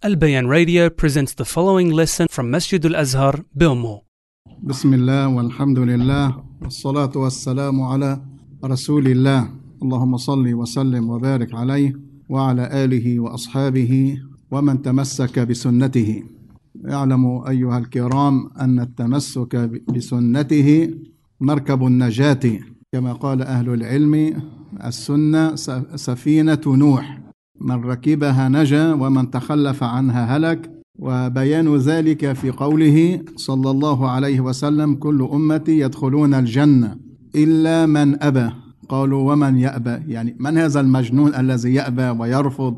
Al Bayan Radio presents the following lesson from Masjid Al Azhar, Bilmo. بسم الله والحمد لله والصلاة والسلام على رسول الله اللهم صل وسلم وبارك عليه وعلى آله وأصحابه ومن تمسك بسنته اعلموا أيها الكرام أن التمسك بسنته مركب النجاة كما قال أهل العلم السنة سفينة نوح من ركبها نجا ومن تخلف عنها هلك. وبيان ذلك في قوله صلى الله عليه وسلم كل أمتي يدخلون الجنة إلا من أبى قالوا ومن يأبى؟ يعني من هذا المجنون الذي يأبى ويرفض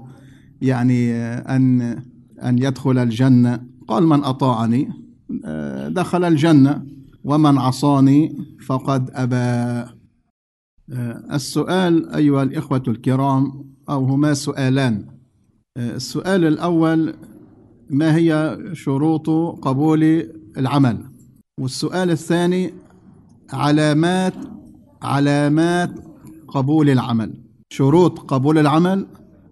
يعني أن أن يدخل الجنة؟ قال من أطاعني دخل الجنة. ومن عصاني فقد أبى. السؤال أيها الإخوة الكرام أو هما سؤالان. السؤال الأول ما هي شروط قبول العمل؟ والسؤال الثاني علامات علامات قبول العمل. شروط قبول العمل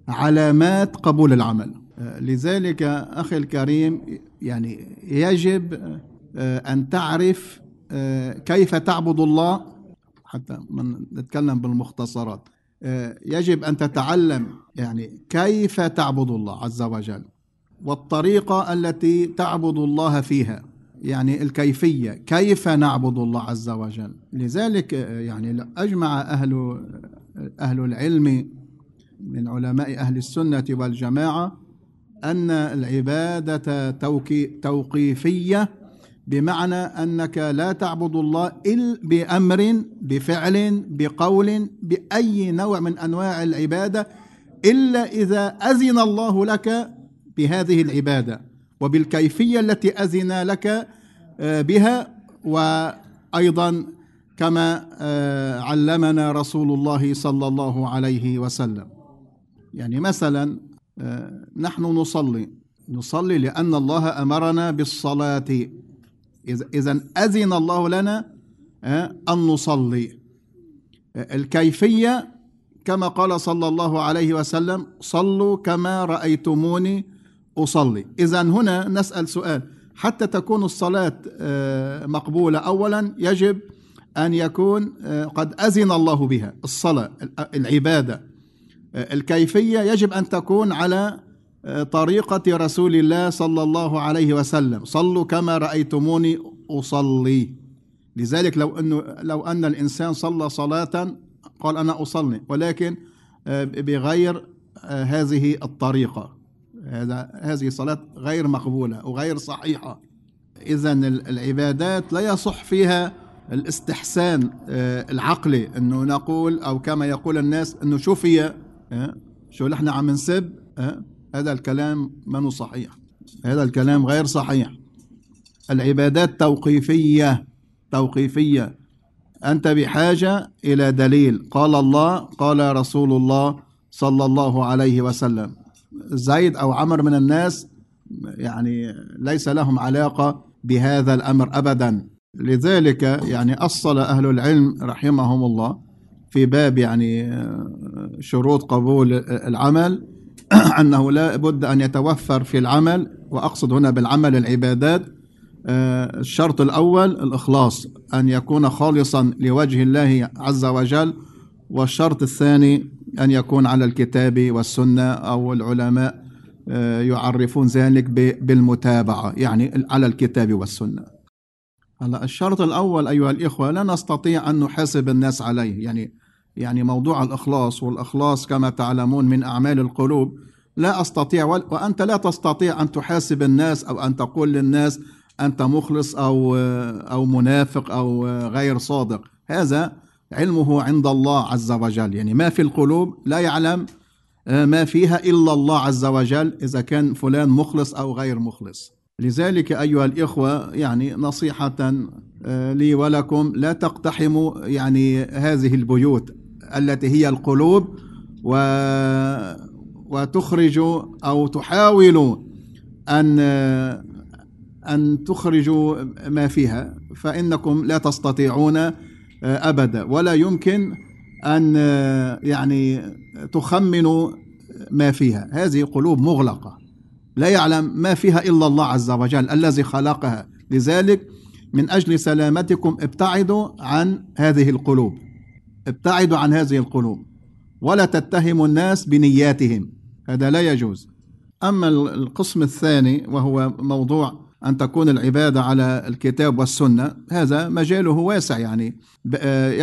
علامات قبول العمل. لذلك أخي الكريم يعني يجب أن تعرف كيف تعبد الله؟ حتى نتكلم بالمختصرات. يجب أن تتعلم يعني كيف تعبد الله عز وجل والطريقة التي تعبد الله فيها يعني الكيفية كيف نعبد الله عز وجل؟ لذلك يعني أجمع أهل أهل العلم من علماء أهل السنة والجماعة أن العبادة توقيفية بمعنى أنك لا تعبد الله الا بأمر بفعل بقول بأي نوع من أنواع العبادة إلا إذا أذن الله لك بهذه العبادة وبالكيفية التي أذن لك بها وأيضا كما علمنا رسول الله صلى الله عليه وسلم. يعني مثلا نحن نصلي. نصلي لأن الله أمرنا بالصلاة. اذا أذن الله لنا أن نصلي. الكيفية كما قال صلى الله عليه وسلم صلوا كما رأيتموني أصلي. إذا هنا نسأل سؤال حتى تكون الصلاة مقبولة اولا يجب أن يكون قد أذن الله بها الصلاة العبادة. الكيفية يجب أن تكون على طريقة رسول الله صلى الله عليه وسلم. صلوا كما رأيتموني أصلي. لذلك لو أنه لو أن الإنسان صلى صلاة قال أنا أصلي ولكن بغير هذه الطريقة. هذا هذه صلاة غير مقبولة وغير صحيحة. إذا العبادات لا يصح فيها الاستحسان العقلي أنه نقول أو كما يقول الناس أنه شو فيها شو نحن عم نسب؟ هذا الكلام منه صحيح. هذا الكلام غير صحيح. العبادات توقيفية توقيفية. أنت بحاجة إلى دليل. قال الله قال رسول الله صلى الله عليه وسلم. زيد أو عمر من الناس يعني ليس لهم علاقة بهذا الأمر ابدا. لذلك يعني أصل أهل العلم رحمهم الله في باب يعني شروط قبول العمل انه لا بد أن يتوفر في العمل وأقصد هنا بالعمل العبادات الشرط الأول الإخلاص أن يكون خالصا لوجه الله عز وجل والشرط الثاني أن يكون على الكتاب والسنة أو العلماء يعرفون ذلك بالمتابعة يعني على الكتاب والسنة. هلا الشرط الأول أيها الإخوة لا نستطيع أن نحاسب الناس عليه يعني يعني موضوع الإخلاص والإخلاص كما تعلمون من أعمال القلوب لا أستطيع وأنت لا تستطيع أن تحاسب الناس أو أن تقول للناس أنت مخلص أو أو منافق أو غير صادق. هذا علمه عند الله عز وجل. يعني ما في القلوب لا يعلم ما فيها إلا الله عز وجل إذا كان فلان مخلص أو غير مخلص. لذلك أيها الإخوة يعني نصيحة لي ولكم لا تقتحموا يعني هذه البيوت. التي هي القلوب و وتخرجوا أو تحاولوا ان أن تخرجوا ما فيها فإنكم لا تستطيعون أبدا. ولا يمكن أن يعني تخمنوا ما فيها. هذه قلوب مغلقة. لا يعلم ما فيها إلا الله عز وجل الذي خلقها. لذلك من أجل سلامتكم ابتعدوا عن هذه القلوب. ابتعدوا عن هذه القلوب ولا تتهموا الناس بنياتهم. هذا لا يجوز. أما القسم الثاني وهو موضوع أن تكون العبادة على الكتاب والسنة هذا مجاله واسع يعني.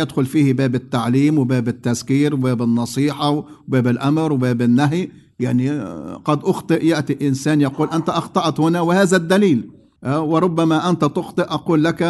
يدخل فيه باب التعليم وباب التذكير وباب النصيحة وباب الأمر وباب النهي. يعني قد أخطئ يأتي إنسان يقول أنت أخطأت هنا وهذا الدليل. وربما أنت تخطئ أقول لك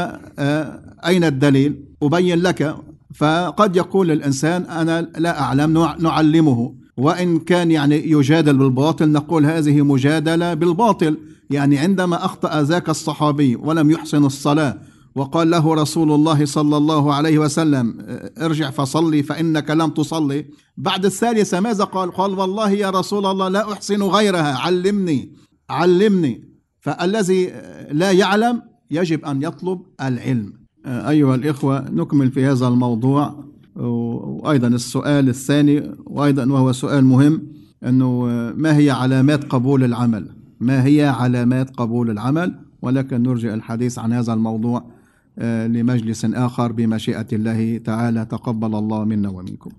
أين الدليل؟ أبين لك فقد يقول الإنسان أنا لا أعلم نعلمه. وإن كان يعني يجادل بالباطل نقول هذه مجادلة بالباطل. يعني عندما أخطأ ذاك الصحابي ولم يحسن الصلاة وقال له رسول الله صلى الله عليه وسلم ارجع فصلي فإنك لم تصلي. بعد الثالثة ماذا قال؟ قال والله يا رسول الله لا أحسن غيرها علمني علمني. فالذي لا يعلم يجب أن يطلب العلم. أيها الإخوة نكمل في هذا الموضوع وأيضا السؤال الثاني وأيضا وهو سؤال مهم أنه ما هي علامات قبول العمل؟ ما هي علامات قبول العمل؟ ولكن نرجع الحديث عن هذا الموضوع لمجلس آخر بمشيئة الله تعالى تقبل الله منا ومنكم.